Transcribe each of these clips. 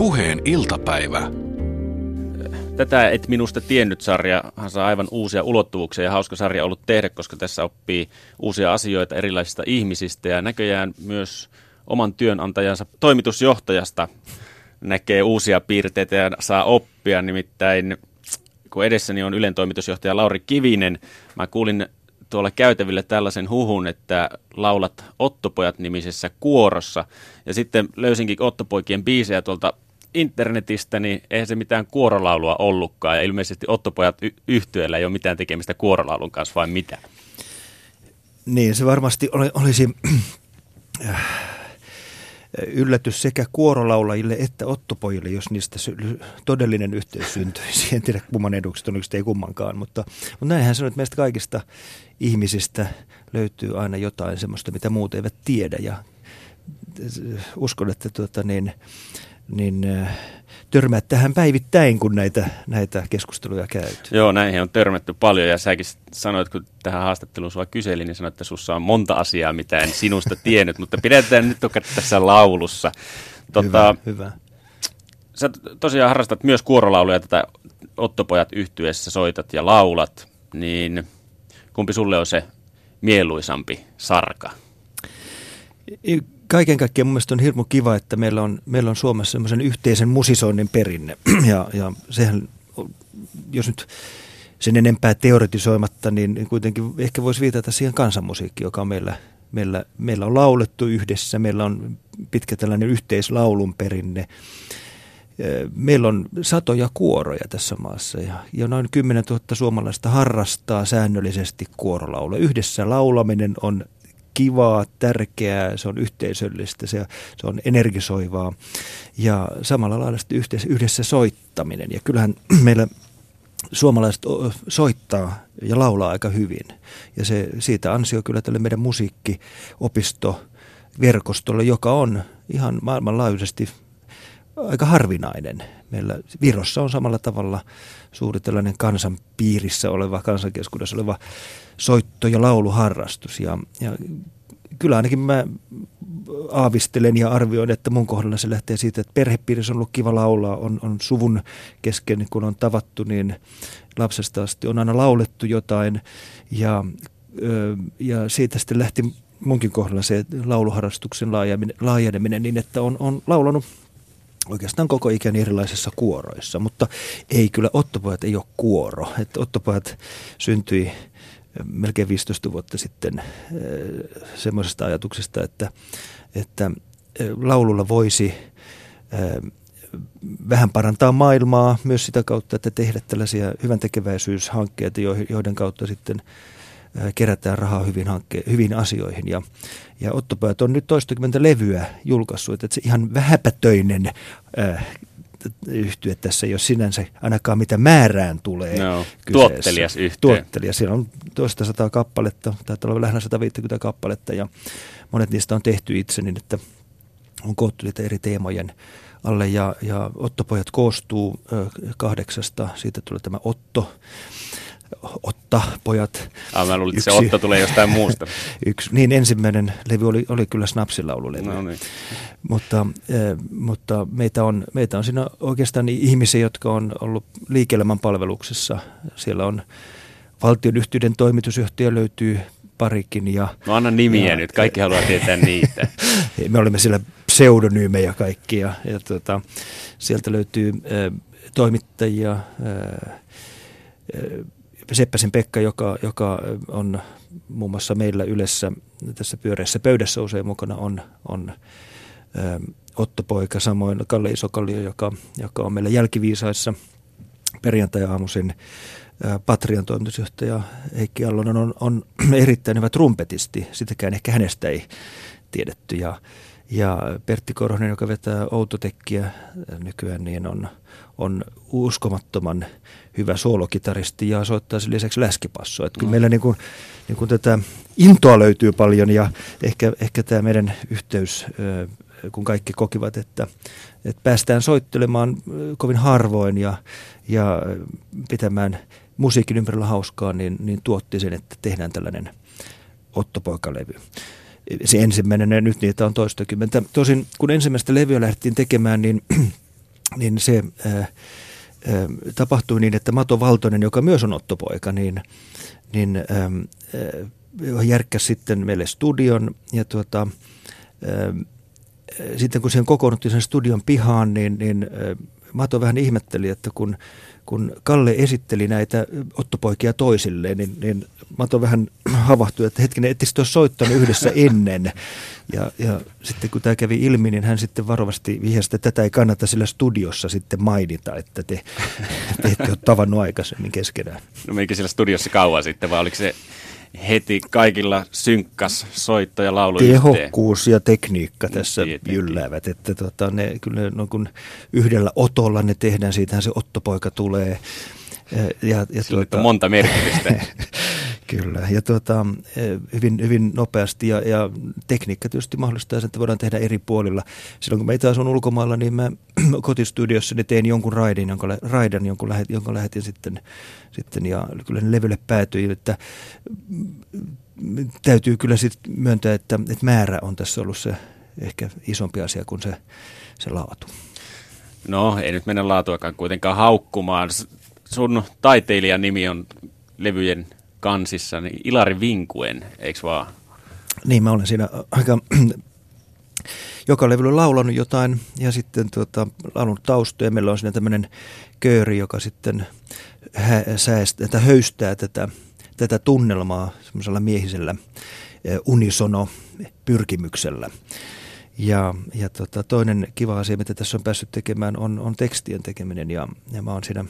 Puheen iltapäivä. Tätä et minusta tiennyt sarjahan saa aivan uusia ulottuvuuksia ja hauska sarja ollut tehdä, koska tässä oppii uusia asioita erilaisista ihmisistä ja näköjään myös oman työnantajansa toimitusjohtajasta näkee uusia piirteitä ja saa oppia. Nimittäin kun edessäni on Ylen toimitusjohtaja Lauri Kivinen, mä kuulin tuolla käytävillä tällaisen huhun, että laulat Ottopojat nimisessä kuorossa. Ja sitten löysinkin Ottopoikien biisejä tuolta internetistä, niin eihän se mitään kuorolaulua ollutkaan. Ja ilmeisesti Ottopojat y- yhtyöllä ei ole mitään tekemistä kuorolaulun kanssa, vai mitä? Niin, se varmasti olisi yllätys sekä kuorolaulajille että ottopojille, jos niistä todellinen yhteys syntyisi. En tiedä kumman edukset on, ei kummankaan, mutta, mutta näinhän sanoo, että meistä kaikista ihmisistä löytyy aina jotain sellaista, mitä muut eivät tiedä ja uskon, että tuota, niin, niin, törmät tähän päivittäin, kun näitä, näitä keskusteluja käyty. Joo, näihin on törmätty paljon ja säkin sanoit, kun tähän haastatteluun sua kyselin, niin sanoit, että sussa on monta asiaa, mitä en sinusta tiennyt, mutta pidetään nyt tässä laulussa. Tota, hyvä, hyvä. Sä tosiaan harrastat myös kuorolauluja, tätä Ottopojat yhtyessä soitat ja laulat, niin kumpi sulle on se mieluisampi sarka? Kaiken kaikkiaan mun mielestä on hirmu kiva, että meillä on, meillä on Suomessa semmoisen yhteisen musisoinnin perinne. Ja, ja sehän, jos nyt sen enempää teoretisoimatta, niin, kuitenkin ehkä voisi viitata siihen kansanmusiikkiin, joka on meillä, meillä, meillä on laulettu yhdessä. Meillä on pitkä tällainen yhteislaulun perinne. Meillä on satoja kuoroja tässä maassa ja, ja noin 10 000 suomalaista harrastaa säännöllisesti kuorolaulua. Yhdessä laulaminen on kivaa, tärkeää, se on yhteisöllistä, se, se on energisoivaa ja samalla lailla yhdessä, yhdessä soittaminen. Ja kyllähän meillä suomalaiset soittaa ja laulaa aika hyvin. Ja se, siitä ansio kyllä tälle meidän musiikkiopisto verkostolle, joka on ihan maailmanlaajuisesti aika harvinainen. Meillä Virossa on samalla tavalla suuri tällainen kansan piirissä oleva, kansankeskuudessa oleva soitto- ja lauluharrastus. Ja, ja kyllä ainakin mä aavistelen ja arvioin, että mun kohdalla se lähtee siitä, että perhepiirissä on ollut kiva laulaa, on, on suvun kesken, kun on tavattu, niin lapsesta asti on aina laulettu jotain ja, ja siitä sitten lähti munkin kohdalla se lauluharrastuksen laajeneminen niin, että on, on laulanut oikeastaan koko ikäni erilaisissa kuoroissa, mutta ei kyllä Ottopojat ei ole kuoro. Että Ottopojat syntyi melkein 15 vuotta sitten semmoisesta ajatuksesta, että, että laululla voisi vähän parantaa maailmaa myös sitä kautta, että tehdä tällaisia hyvän tekeväisyyshankkeita, joiden kautta sitten kerätään rahaa hyvin, hankke- hyvin asioihin. Ja, ja Ottopojat on nyt toistakymmentä levyä julkaissut, että se ihan vähäpätöinen äh, yhtye tässä ei ole sinänsä ainakaan mitä määrään tulee no, Tuottelias yhtye. Tuottelias. Siellä on toista sataa kappaletta, taitaa olla lähinnä 150 kappaletta ja monet niistä on tehty itse niin, että on koottu niitä eri teemojen alle ja, ja Ottopojat koostuu kahdeksasta, siitä tulee tämä Otto, Otta, pojat. Ah, mä luulin, että se Otta tulee jostain muusta. yksi, niin ensimmäinen levy oli, oli kyllä Snapsilaululevy. No niin. mutta, äh, mutta meitä, on, meitä on siinä oikeastaan ihmisiä, jotka on ollut liike palveluksessa. Siellä on valtion yhtiöiden toimitusjohtaja löytyy parikin. Ja, no anna nimiä ja, nyt, kaikki haluaa tietää niitä. Me olimme siellä pseudonyymejä kaikki ja, ja tota, sieltä löytyy äh, toimittajia, äh, Seppäsen Pekka, joka, joka on muun muassa meillä Ylessä tässä pyöreässä pöydässä usein mukana, on, on ä, Otto Poika, samoin Kalle Isokallio, joka, joka on meillä jälkiviisaissa perjantai-aamuisin Patrian toimitusjohtaja Heikki Allonen on, on erittäin hyvä trumpetisti. Sitäkään ehkä hänestä ei tiedetty. Ja, ja Pertti Korhonen, joka vetää Outotekkiä nykyään, niin on, on uskomattoman hyvä soolokitaristi ja soittaa sen lisäksi läskipassoa. Että kyllä no. meillä niin kuin, niin kuin tätä intoa löytyy paljon ja ehkä, ehkä tämä meidän yhteys, kun kaikki kokivat, että, että päästään soittelemaan kovin harvoin ja, ja pitämään musiikin ympärillä hauskaa, niin, niin tuotti sen, että tehdään tällainen Ottopoikalevy se ensimmäinen, ja nyt niitä on toistakymmentä. Tosin kun ensimmäistä levyä lähdettiin tekemään, niin niin se ää, ää, tapahtui niin, että Mato Valtonen, joka myös on ottopoika, niin, niin ää, järkkäsi sitten meille studion ja tuota, ää, sitten kun siihen kokoonnuttiin sen studion pihaan, niin, niin Mato vähän ihmetteli, että kun, kun Kalle esitteli näitä ottopoikia toisilleen, niin, niin Mato vähän havahtui, että hetkinen, ettekö olisi soittanut yhdessä ennen. Ja, ja sitten kun tämä kävi ilmi, niin hän sitten varovasti vihjasi, että tätä ei kannata sillä studiossa sitten mainita, että te, te ette ole tavannut aikaisemmin keskenään. No menikö siellä studiossa kauan sitten vai oliko se heti kaikilla synkkas soitto ja laulu Tehokkuus yhteen. ja tekniikka tässä Tietenkin. jylläävät, että tota, ne, kyllä no, kun yhdellä otolla ne tehdään, siitähän se ottopoika tulee. Ja, ja tuota, on monta merkitystä. Kyllä, ja tuota, hyvin, hyvin nopeasti ja, ja tekniikka tietysti mahdollistaa sen, että voidaan tehdä eri puolilla. Silloin kun meitä asun ulkomailla, niin mä kotistudiossa niin tein jonkun raidin, jonka, raidan, jonkun, lähet, jonka lähetin sitten, sitten ja kyllä ne levylle päätyi, että täytyy kyllä sitten myöntää, että, että määrä on tässä ollut se ehkä isompi asia kuin se, se laatu. No, ei nyt mennä laatuakaan kuitenkaan haukkumaan. Sun taiteilijan nimi on levyjen kansissa, niin Ilari Vinkuen, eikö vaan? Niin, mä olen siinä aika joka levyllä laulanut jotain ja sitten tuota, laulunut taustoja. Meillä on siinä tämmöinen kööri, joka sitten hä- säästää, että höystää tätä, tätä tunnelmaa semmoisella miehisellä eh, unisono-pyrkimyksellä. Ja, ja tota, toinen kiva asia, mitä tässä on päässyt tekemään, on, on tekstien tekeminen ja, ja mä oon siinä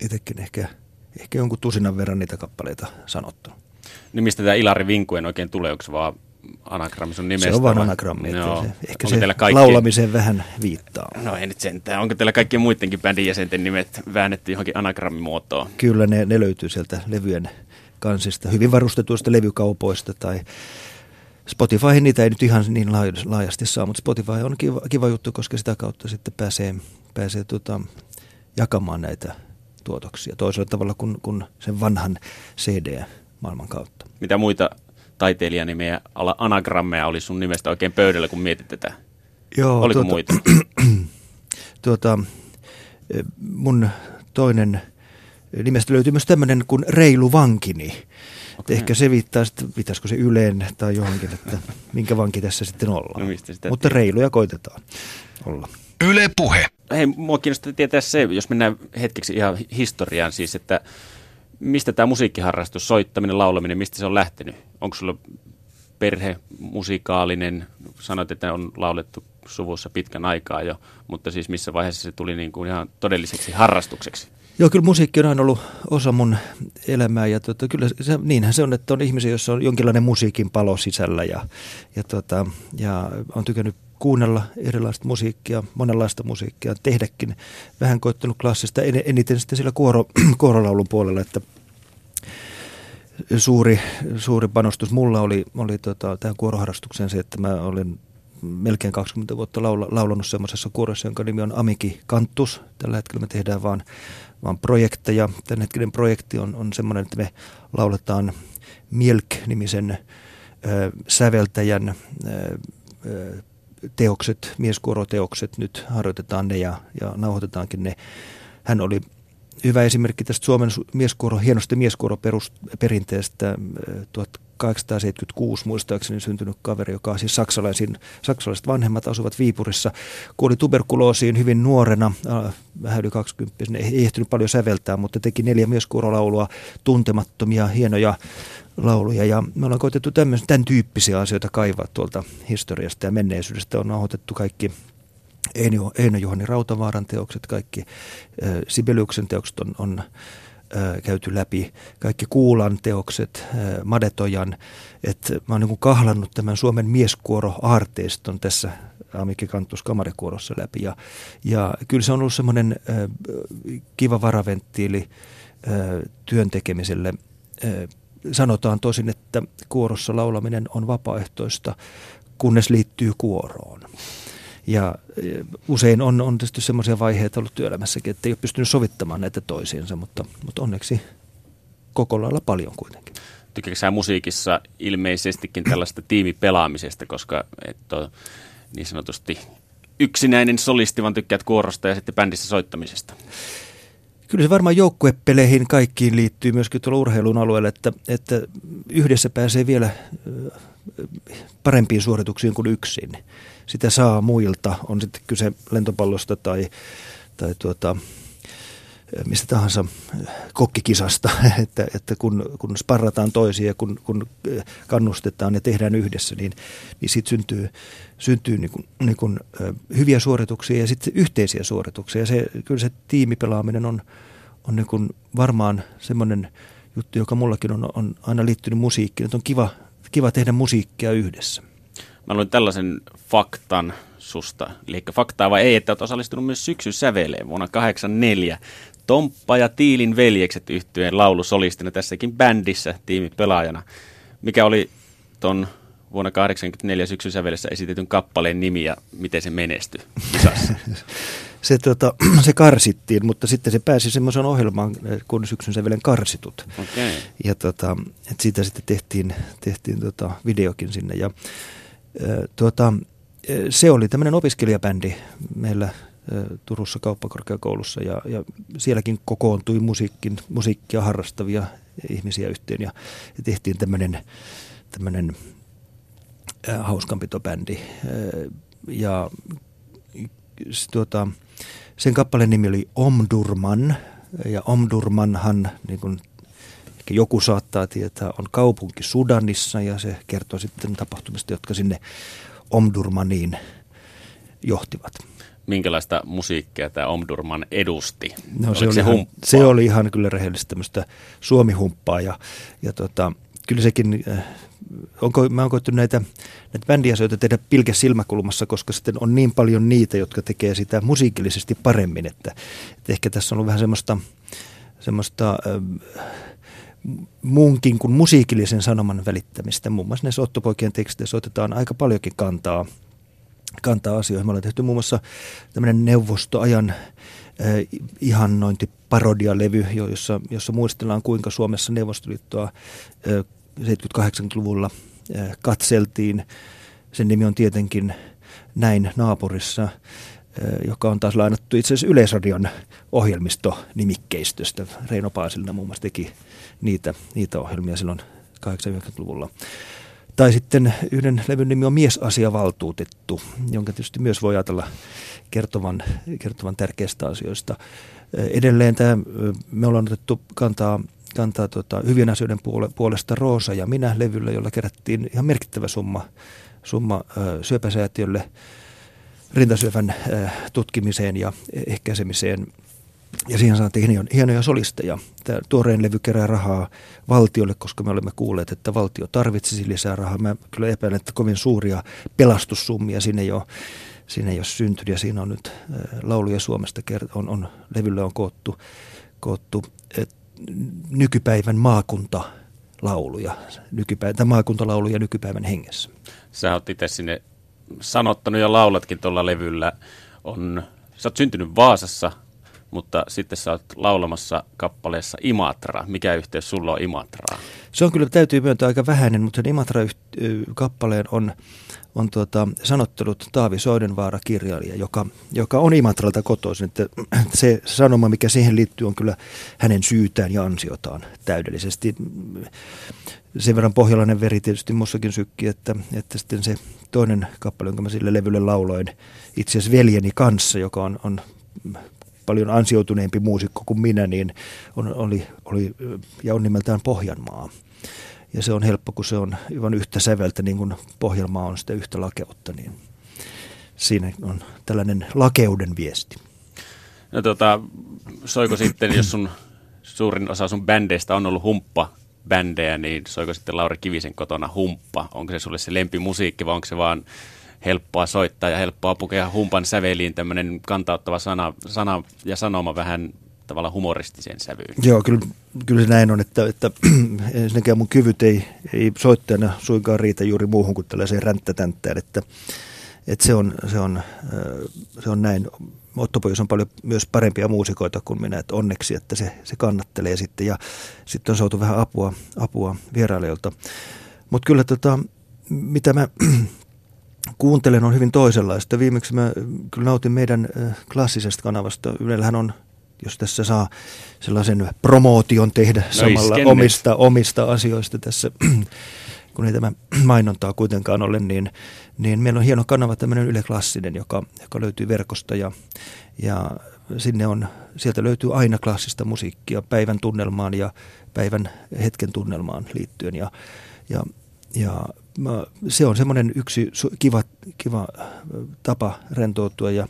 itsekin ehkä – ehkä jonkun tusinan verran niitä kappaleita sanottu. Niin mistä tämä Ilari Vinkuen oikein tulee, onko se vaan anagrammi sun nimestä? Se on vaan anagrammi, no, se, ehkä se kaikki... laulamiseen vähän viittaa. No ei nyt sentään. Onko teillä kaikkien muidenkin bändin jäsenten nimet väännetty johonkin anagrammimuotoon? Kyllä ne, ne löytyy sieltä levyjen kansista, hyvin varustetuista levykaupoista tai Spotify niitä ei nyt ihan niin laajasti saa, mutta Spotify on kiva, kiva juttu, koska sitä kautta sitten pääsee, pääsee tota, jakamaan näitä tuotoksia toisella tavalla kuin, kuin sen vanhan CD-maailman kautta. Mitä muita taiteilijanimiä, anagrammeja oli sun nimestä oikein pöydällä, kun mietit tätä? Joo, Oliko tuota, muita? tuota, mun toinen nimestä löytyy myös tämmöinen kuin Reilu Vankini. Okay. Ehkä se viittaa sitten, pitäisikö se Yleen tai johonkin, että minkä vanki tässä sitten ollaan. No mistä sitä Mutta reiluja koitetaan olla. Yle Puhe. Hei, mua kiinnostaa tietää se, jos mennään hetkeksi ihan historiaan siis, että mistä tämä musiikkiharrastus, soittaminen, laulaminen, mistä se on lähtenyt? Onko sulla perhe musikaalinen, sanoit, että on laulettu suvussa pitkän aikaa jo, mutta siis missä vaiheessa se tuli niin kuin ihan todelliseksi harrastukseksi? Joo, kyllä musiikki on aina ollut osa mun elämää ja tota, kyllä se, niinhän se on, että on ihmisiä, joissa on jonkinlainen musiikin palo sisällä ja, ja, tota, ja on tykännyt kuunnella erilaista musiikkia, monenlaista musiikkia, tehdäkin. Vähän koittanut klassista, eniten sitten sillä kuoro, kuorolaulun puolella, että suuri, suuri panostus mulla oli, oli tota, tähän kuoroharrastukseen se, että mä olin melkein 20 vuotta laula, laulanut semmoisessa kuorossa, jonka nimi on Amiki Kantus. Tällä hetkellä me tehdään vaan, vaan projekteja. Tämän hetkinen projekti on, on semmoinen, että me lauletaan Mielk-nimisen ö, säveltäjän ö, teokset, mieskuoroteokset, nyt harjoitetaan ne ja, ja nauhoitetaankin ne. Hän oli hyvä esimerkki tästä Suomen mieskuoro, hienosta mieskuoroperinteestä 1876 muistaakseni syntynyt kaveri, joka on siis saksalaisin, saksalaiset vanhemmat asuvat Viipurissa. Kuoli tuberkuloosiin hyvin nuorena, vähän yli 20, ei ehtinyt paljon säveltää, mutta teki neljä mieskuorolaulua, tuntemattomia, hienoja lauluja. Ja me ollaan koitettu tämän, tämän tyyppisiä asioita kaivaa tuolta historiasta ja menneisyydestä. On nauhoitettu kaikki Eino, Eino Juhani Rautavaaran teokset, kaikki Sibeliuksen teokset on, on käyty läpi, kaikki Kuulan teokset, Madetojan. Et mä oon niin kahlannut tämän Suomen mieskuoro-aarteiston tässä Amikki Kantus kamarikuorossa läpi. Ja, ja kyllä se on ollut semmoinen kiva varaventtiili työn tekemiselle. Äh, sanotaan tosin, että kuorossa laulaminen on vapaaehtoista, kunnes liittyy kuoroon. Ja usein on, on tietysti semmoisia vaiheita ollut työelämässäkin, että ei ole pystynyt sovittamaan näitä toisiinsa, mutta, mutta onneksi koko lailla paljon kuitenkin. Tykkääkö musiikissa ilmeisestikin tällaista tiimipelaamisesta, koska et ole niin sanotusti yksinäinen solisti, vaan tykkäät kuorosta ja sitten bändissä soittamisesta? Kyllä se varmaan joukkuepeleihin kaikkiin liittyy myöskin tuolla urheilun alueella, että, että yhdessä pääsee vielä parempiin suorituksiin kuin yksin. Sitä saa muilta, on sitten kyse lentopallosta tai, tai tuota, mistä tahansa kokkikisasta, että, että kun, kun sparrataan toisia kun, kun kannustetaan ja tehdään yhdessä, niin, niin siitä syntyy, syntyy niin kuin, niin kuin, hyviä suorituksia ja sitten yhteisiä suorituksia. Se, kyllä se tiimipelaaminen on, on niin kuin varmaan semmoinen juttu, joka mullakin on, on aina liittynyt musiikkiin, että on kiva, kiva tehdä musiikkia yhdessä. Mä luin tällaisen faktan susta, eli faktaa vai ei, että olet osallistunut myös syksyn säveleen vuonna 84. Tomppa ja Tiilin veljekset yhtyeen laulusolistina tässäkin bändissä tiimipelaajana. Mikä oli ton vuonna 1984 syksyn sävelessä esitetyn kappaleen nimi ja miten se menestyi se, tota, se karsittiin, mutta sitten se pääsi semmoisen ohjelmaan kun syksyn sävelen karsitut. Okay. Ja tota, et siitä sitten tehtiin, tehtiin tota videokin sinne. Ja, tuota, se oli tämmöinen opiskelijabändi meillä Turussa kauppakorkeakoulussa ja, ja sielläkin kokoontui musiikkin, musiikkia harrastavia ihmisiä yhteen ja, tehtiin tämmöinen, tämmöinen hauskanpitobändi. Ja tuota, sen kappaleen nimi oli Omdurman ja Omdurmanhan, niin kuin joku saattaa tietää, on kaupunki Sudanissa ja se kertoo sitten tapahtumista, jotka sinne Omdurmaniin johtivat minkälaista musiikkia tämä Omdurman edusti? No, se, oli se, ihan, se oli ihan kyllä rehellistä tämmöistä suomihumppaa ja, ja tota, kyllä sekin, äh, onko, mä oon koettu näitä, näitä bändiasioita tehdä pilke silmäkulmassa, koska sitten on niin paljon niitä, jotka tekee sitä musiikillisesti paremmin, että, että ehkä tässä on ollut vähän semmoista, semmoista äh, muunkin kuin musiikillisen sanoman välittämistä. Muun muassa näissä Ottopoikien teksteissä otetaan aika paljonkin kantaa kantaa asioihin. Me ollaan tehty muun muassa tämmöinen neuvostoajan äh, ihannointiparodialevy, jossa, jossa muistellaan kuinka Suomessa Neuvostoliittoa äh, 70-80-luvulla äh, katseltiin. Sen nimi on tietenkin Näin naapurissa, joka on taas lainattu itse asiassa Yleisradion ohjelmistonimikkeistöstä. Reino Paasilina muun muassa teki niitä, niitä ohjelmia silloin 80-luvulla. Tai sitten yhden levyn nimi on Miesasiavaltuutettu, jonka tietysti myös voi ajatella kertovan, kertovan tärkeistä asioista. Edelleen tämä, me ollaan otettu kantaa, kantaa tota, hyvien asioiden puolesta Roosa ja minä levyllä, jolla kerättiin ihan merkittävä summa, summa syöpäsäätiölle rintasyövän tutkimiseen ja ehkäisemiseen – ja siihen saatiin hienoja, solisteja. Tämä tuoreen levy kerää rahaa valtiolle, koska me olemme kuulleet, että valtio tarvitsisi lisää rahaa. Mä kyllä epäilen, että kovin suuria pelastussummia sinne jo sinne ei ole syntynyt ja siinä on nyt äh, lauluja Suomesta on, on, levyllä on koottu, koottu et, nykypäivän maakuntalauluja, nykypäivän, maakuntalauluja nykypäivän hengessä. Sä oot itse sinne sanottanut ja laulatkin tuolla levyllä. On, sä oot syntynyt Vaasassa, mutta sitten sä oot laulamassa kappaleessa Imatra. Mikä yhteys sulla on Imatraa? Se on kyllä, täytyy myöntää aika vähäinen, mutta sen Imatra-kappaleen on, on tuota, sanottelut Taavi Soidenvaara kirjailija, joka, joka on Imatralta kotoisin. Että se sanoma, mikä siihen liittyy, on kyllä hänen syytään ja ansiotaan täydellisesti. Sen verran pohjalainen veri tietysti mussakin sykki, että, että sitten se toinen kappale, jonka mä sille levylle lauloin, itse asiassa veljeni kanssa, joka on, on paljon ansioituneempi muusikko kuin minä, niin on, oli, oli, ja on nimeltään Pohjanmaa. Ja se on helppo, kun se on aivan yhtä säveltä, niin kuin Pohjanmaa on sitä yhtä lakeutta, niin siinä on tällainen lakeuden viesti. No tota, soiko sitten, jos sun suurin osa sun bändeistä on ollut humppa bändejä, niin soiko sitten Lauri Kivisen kotona humppa? Onko se sulle se lempimusiikki vai onko se vaan helppoa soittaa ja helppoa pukea humpan säveliin tämmöinen kantauttava sana, sana ja sanoma vähän tavalla humoristiseen sävyyn. Joo, kyllä, kyllä se näin on, että, että ensinnäkään mun kyvyt ei, ei soittajana suinkaan riitä juuri muuhun kuin tällaiseen ränttätänttään, että, että se, on, se, on, se on näin. Otto on paljon myös parempia muusikoita kuin minä, että onneksi, että se, se kannattelee sitten ja sitten on saatu vähän apua, apua vierailijoilta. Mutta kyllä tota, mitä mä kuuntelen on hyvin toisenlaista. Viimeksi mä kyllä nautin meidän klassisesta kanavasta. Ylellähän on, jos tässä saa sellaisen promootion tehdä no samalla omista, omista asioista tässä, kun ei tämä mainontaa kuitenkaan ole, niin, niin meillä on hieno kanava tämmöinen Yle Klassinen, joka, joka löytyy verkosta ja, ja sinne on, sieltä löytyy aina klassista musiikkia päivän tunnelmaan ja päivän hetken tunnelmaan liittyen. Ja, ja, ja se on semmoinen yksi kiva, kiva tapa rentoutua. Ja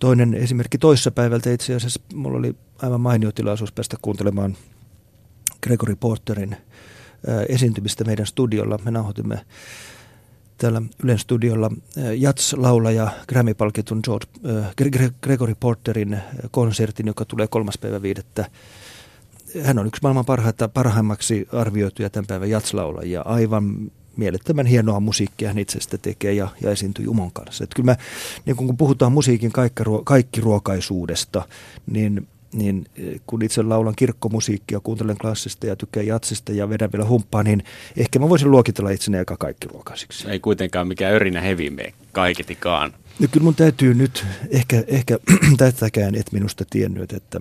toinen esimerkki toissapäivältä itse asiassa, mulla oli aivan mainio tilaisuus päästä kuuntelemaan Gregory Porterin esiintymistä meidän studiolla. Me nauhoitimme täällä Ylen studiolla Jats-laulaja, Grammy-palkitun George, Gregory Porterin konsertin, joka tulee kolmas päivä viidettä. Hän on yksi maailman parhaita, parhaimmaksi arvioituja tämän päivän Jats-laulajia. Aivan mielettömän hienoa musiikkia hän itsestä tekee ja, ja esiintyy Umon kanssa. Et kyllä mä, niin kun puhutaan musiikin kaikkiruokaisuudesta, niin niin eh, kun itse laulan kirkkomusiikkia, kuuntelen klassista ja tykkään jatsista ja vedän vielä humppaa, niin ehkä mä voisin luokitella itseni aika ruokaisiksi. Ei kuitenkaan mikään örinä hevimme kaiketikaan. No kyllä mun täytyy nyt, ehkä, ehkä tätäkään et minusta tiennyt, että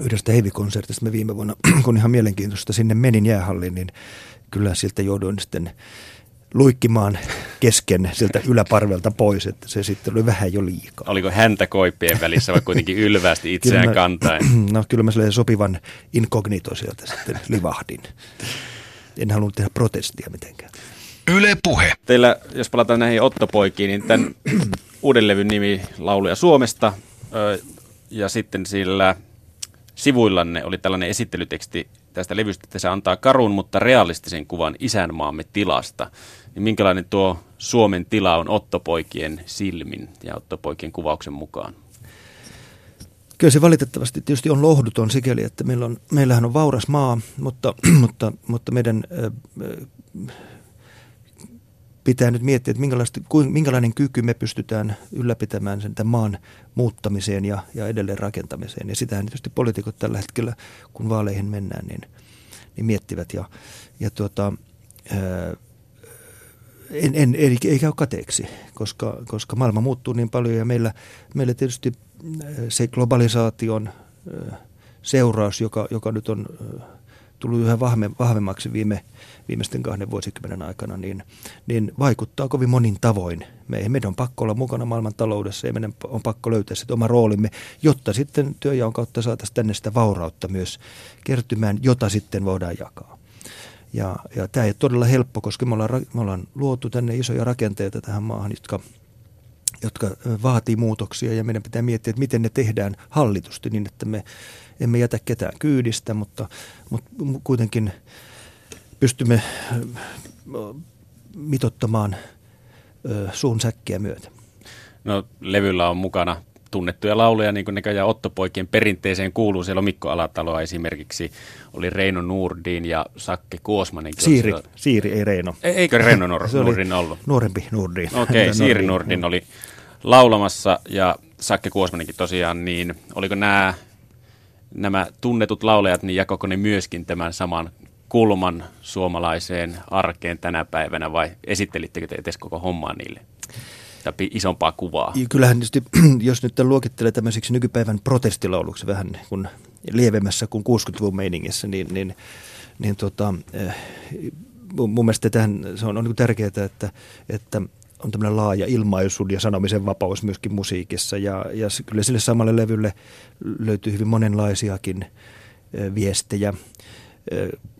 yhdestä hevikonsertista me viime vuonna, kun ihan mielenkiintoista sinne menin jäähalliin, niin kyllä siltä jouduin sitten luikkimaan kesken sieltä yläparvelta pois, että se sitten oli vähän jo liikaa. Oliko häntä koippien välissä vai kuitenkin ylvästi itseään mä, kantain? No kyllä mä sopivan inkognito sieltä sitten livahdin. En halunnut tehdä protestia mitenkään. Yle Puhe. Teillä, jos palataan näihin Ottopoikiin, niin tämän uuden levyn nimi Lauluja Suomesta ja sitten sillä sivuillanne oli tällainen esittelyteksti tästä levystä, että se antaa karun, mutta realistisen kuvan isänmaamme tilasta. Niin minkälainen tuo Suomen tila on Ottopoikien silmin ja Ottopoikien kuvauksen mukaan? Kyllä se valitettavasti tietysti on lohduton sikäli, että meillä on, meillähän on vauras maa, mutta, mutta, mutta meidän pitää nyt miettiä, että minkälainen kyky me pystytään ylläpitämään sen maan muuttamiseen ja, ja edelleen rakentamiseen. Ja sitähän tietysti poliitikot tällä hetkellä, kun vaaleihin mennään, niin, niin miettivät. Ja, ja tuota, en, en, ei, ei käy kateeksi, koska, koska maailma muuttuu niin paljon ja meillä, meillä tietysti se globalisaation seuraus, joka, joka nyt on tullut yhä vahvemmaksi viime, viimeisten kahden vuosikymmenen aikana, niin, niin vaikuttaa kovin monin tavoin. Me, meidän on pakko olla mukana maailman taloudessa ja meidän on pakko löytää sitten oma roolimme, jotta sitten työjaon kautta saataisiin tänne sitä vaurautta myös kertymään, jota sitten voidaan jakaa. Ja, ja tämä ei ole todella helppo, koska me ollaan, me ollaan luotu tänne isoja rakenteita tähän maahan, jotka jotka vaatii muutoksia ja meidän pitää miettiä, että miten ne tehdään hallitusti niin, että me emme jätä ketään kyydistä, mutta, mutta kuitenkin pystymme mitottamaan suun säkkiä myötä. No levyllä on mukana tunnettuja lauluja, niin kuin näköjään Ottopoikien perinteeseen kuuluu. Siellä on Mikko Alataloa esimerkiksi, oli Reino Nurdin ja Sakke Kuosmanen. Siiri, Siiri, ei Reino. E- eikö Reino Nor- Nurdin ollut? Nuorempi Nurdin. Okei, okay, Siiri Nurdin oli laulamassa ja Sakke Kuosmanenkin tosiaan, niin oliko nämä, nämä tunnetut laulajat, niin jakoko ne myöskin tämän saman kulman suomalaiseen arkeen tänä päivänä vai esittelittekö te edes koko hommaa niille? Tai isompaa kuvaa? Kyllähän tietysti, jos nyt luokittelee tämmöiseksi nykypäivän protestilauluksi vähän kun lievemmässä kuin 60-luvun meiningissä, niin, niin, niin tota, eh, mun mielestä tähän, se on, on niin tärkeää, että, että on tämmöinen laaja ilmaisun ja sanomisen vapaus myöskin musiikissa. Ja, ja kyllä sille samalle levylle löytyy hyvin monenlaisiakin viestejä.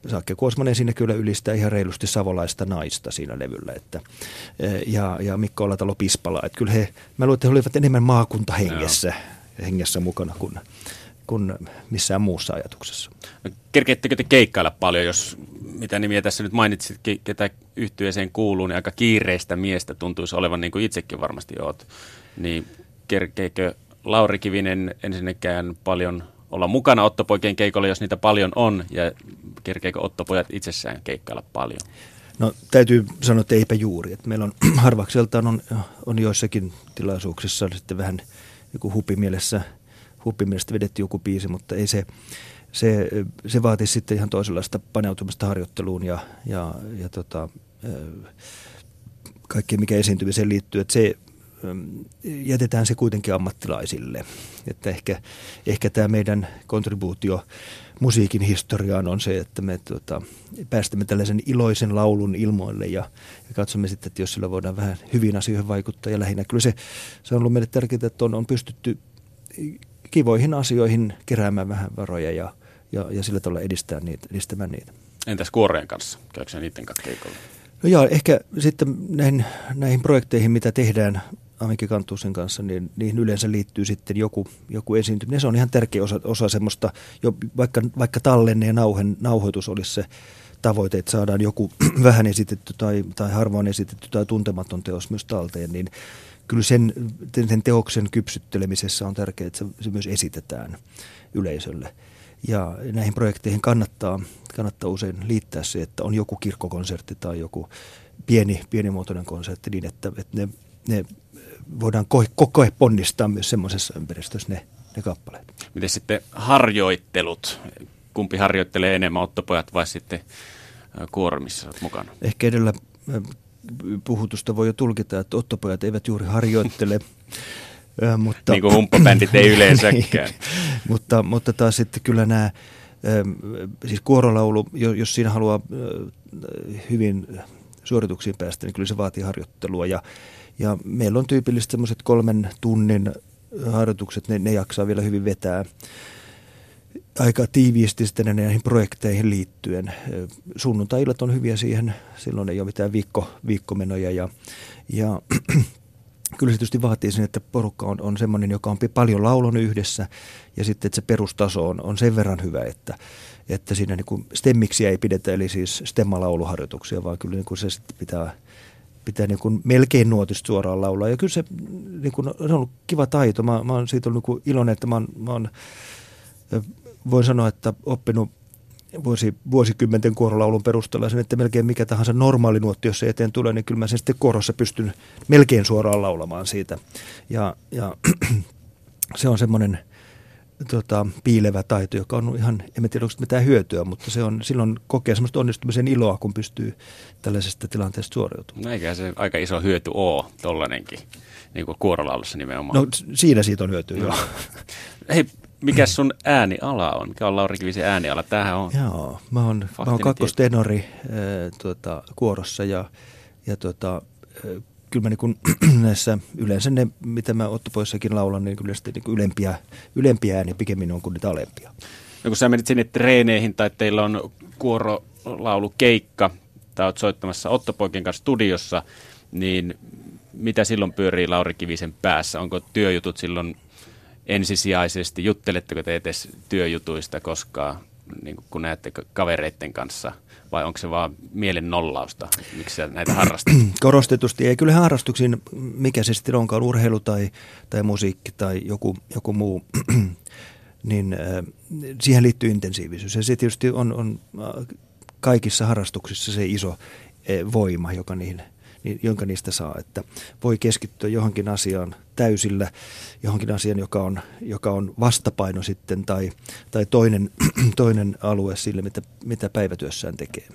Saakke Kuosmanen siinä kyllä ylistää ihan reilusti savolaista naista siinä levyllä. Että, ja, ja Mikko Olatalo Pispala. Että kyllä he, mä luulen, että he olivat enemmän maakuntahengessä hengessä mukana kuin, kuin missään muussa ajatuksessa. No, kerkeettekö te keikkailla paljon, jos mitä nimiä tässä nyt mainitsit, ketä yhtyeeseen kuuluu, niin aika kiireistä miestä tuntuisi olevan, niin kuin itsekin varmasti oot. Niin kerkeekö Lauri Kivinen ensinnäkään paljon olla mukana Ottopoikien keikolla, jos niitä paljon on, ja kerkeekö Ottopojat itsessään keikkailla paljon? No täytyy sanoa, että eipä juuri. Että meillä on harvakseltaan on, on joissakin tilaisuuksissa sitten vähän joku hupimielessä, hupimielestä vedetty joku biisi, mutta ei se, se, se vaatisi sitten ihan toisenlaista paneutumista harjoitteluun ja, ja, ja tota, kaikki mikä esiintymiseen liittyy, että se jätetään se kuitenkin ammattilaisille. Että ehkä, ehkä tämä meidän kontribuutio musiikin historiaan on se, että me tuota, päästämme tällaisen iloisen laulun ilmoille ja, ja katsomme sitten, että jos sillä voidaan vähän hyvin asioihin vaikuttaa. Ja lähinnä kyllä se, se on ollut meille tärkeää, että on, on pystytty kivoihin asioihin keräämään vähän varoja ja, ja, ja sillä tavalla edistää niitä, edistämään niitä. Entäs kuoreen kanssa? Käykö niiden kanssa keikolla? No joo, ehkä sitten näihin, näihin projekteihin, mitä tehdään Amikki Kantuusen kanssa, niin niihin yleensä liittyy sitten joku, joku esiintyminen. Se on ihan tärkeä osa, osa semmoista, jo, vaikka, vaikka tallenne ja nauhen, nauhoitus olisi se tavoite, että saadaan joku vähän esitetty tai, tai harvoin esitetty tai tuntematon teos myös talteen, niin kyllä sen, sen teoksen kypsyttelemisessä on tärkeää, että se, se myös esitetään yleisölle. Ja näihin projekteihin kannattaa, kannattaa usein liittää se, että on joku kirkkokonsertti tai joku pieni, pienimuotoinen konsertti niin, että, että ne, ne voidaan koko ajan ponnistaa myös semmoisessa ympäristössä ne, ne kappaleet. Miten sitten harjoittelut? Kumpi harjoittelee enemmän, ottopojat vai sitten kuormissa mukana? Ehkä edellä puhutusta voi jo tulkita, että ottopojat eivät juuri harjoittele. mutta, niin kuin humppabändit ei yleensäkään. mutta, mutta taas sitten kyllä nämä, siis kuorolaulu, jos siinä haluaa hyvin suorituksiin päästä, niin kyllä se vaatii harjoittelua. Ja, ja meillä on tyypillisesti semmoiset kolmen tunnin harjoitukset, ne, ne jaksaa vielä hyvin vetää aika tiiviisti sitten näihin projekteihin liittyen. Sunnuntai-illat on hyviä siihen, silloin ei ole mitään viikko, viikkomenoja ja, ja kyllä se tietysti vaatii sen, että porukka on, on semmoinen, joka on paljon laulunut yhdessä ja sitten, että se perustaso on, on sen verran hyvä, että, että siinä niin kuin stemmiksiä ei pidetä, eli siis stemmalauluharjoituksia, vaan kyllä niin kuin se sitten pitää, pitää niin kuin melkein nuotista suoraan laulaa. Ja kyllä se, niin kuin, se on ollut kiva taito. Mä, mä oon siitä ollut niin iloinen, että mä oon, mä oon, voin sanoa, että oppinut vuosi, vuosikymmenten kuorolaulun perusteella sen, että melkein mikä tahansa normaali nuotti, jos se eteen tulee, niin kyllä mä sen sitten kuorossa pystyn melkein suoraan laulamaan siitä. Ja, ja se on semmoinen tota, piilevä taito, joka on ihan, en tiedä onko mitään hyötyä, mutta se on silloin kokee semmoista onnistumisen iloa, kun pystyy tällaisesta tilanteesta suoriutumaan. No eikä se aika iso hyöty ole tollanenkin, niin kuin kuorolaulussa nimenomaan. No siinä siitä on hyötyä, joo. Hei, mikä sun ääniala on? Mikä on Lauri Kivisen ääniala? Tämähän on Joo, mä oon, mä oon kakkostenori äh, tuota, kuorossa ja, ja tuota, äh, kyllä mä niin näissä yleensä ne, mitä mä ottopoissakin laulan, niin kyllä sitten niin ylempiä, ylempiä ääniä pikemmin on kuin niitä alempia. No kun sä menit sinne treeneihin tai teillä on kuorolaulukeikka tai oot soittamassa Ottopoikien kanssa studiossa, niin mitä silloin pyörii Lauri Kivisen päässä? Onko työjutut silloin ensisijaisesti, jutteletteko te edes työjutuista koskaan, niin kun näette kavereiden kanssa, vai onko se vaan mielen nollausta, miksi näitä harrastat? Korostetusti ei. Kyllähän harrastuksiin, mikä se sitten onkaan, urheilu tai, tai musiikki tai joku, joku muu, niin äh, siihen liittyy intensiivisyys. Ja se tietysti on, on äh, kaikissa harrastuksissa se iso äh, voima, joka niihin – niin, jonka niistä saa. Että voi keskittyä johonkin asiaan täysillä, johonkin asiaan, joka on, joka on vastapaino sitten tai, tai toinen, toinen alue sille, mitä, mitä päivätyössään tekee.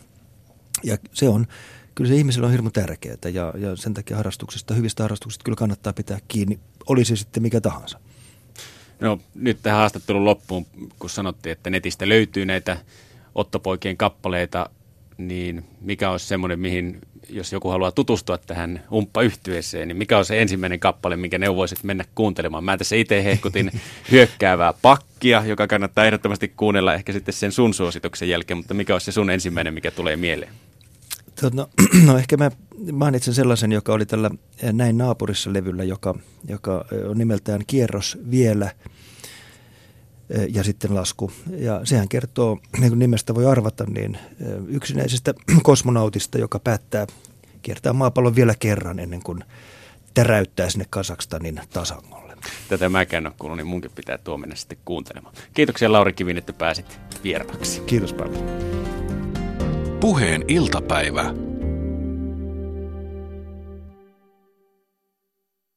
Ja se on, kyllä se ihmisellä on hirmu tärkeää ja, ja sen takia harrastuksista, hyvistä harrastuksista kyllä kannattaa pitää kiinni, olisi sitten mikä tahansa. No nyt tähän haastattelun loppuun, kun sanottiin, että netistä löytyy näitä Ottopoikien kappaleita, niin mikä olisi semmoinen, mihin jos joku haluaa tutustua tähän umppayhtyeeseen, niin mikä on se ensimmäinen kappale, minkä neuvoisit mennä kuuntelemaan? Mä tässä itse hehkutin hyökkäävää pakkia, joka kannattaa ehdottomasti kuunnella ehkä sitten sen sun suosituksen jälkeen, mutta mikä on se sun ensimmäinen, mikä tulee mieleen? No, no ehkä mä mainitsen sellaisen, joka oli tällä Näin naapurissa levyllä, joka, joka on nimeltään Kierros vielä – ja sitten lasku. Ja sehän kertoo, niin kuin nimestä voi arvata, niin yksinäisestä kosmonautista, joka päättää kiertää maapallon vielä kerran ennen kuin täräyttää sinne Kasakstanin tasangolle. Tätä mäkään ole kuullut, niin munkin pitää tuo mennä sitten kuuntelemaan. Kiitoksia Lauri Kivin, että pääsit vieraaksi. Kiitos paljon. Puheen iltapäivä.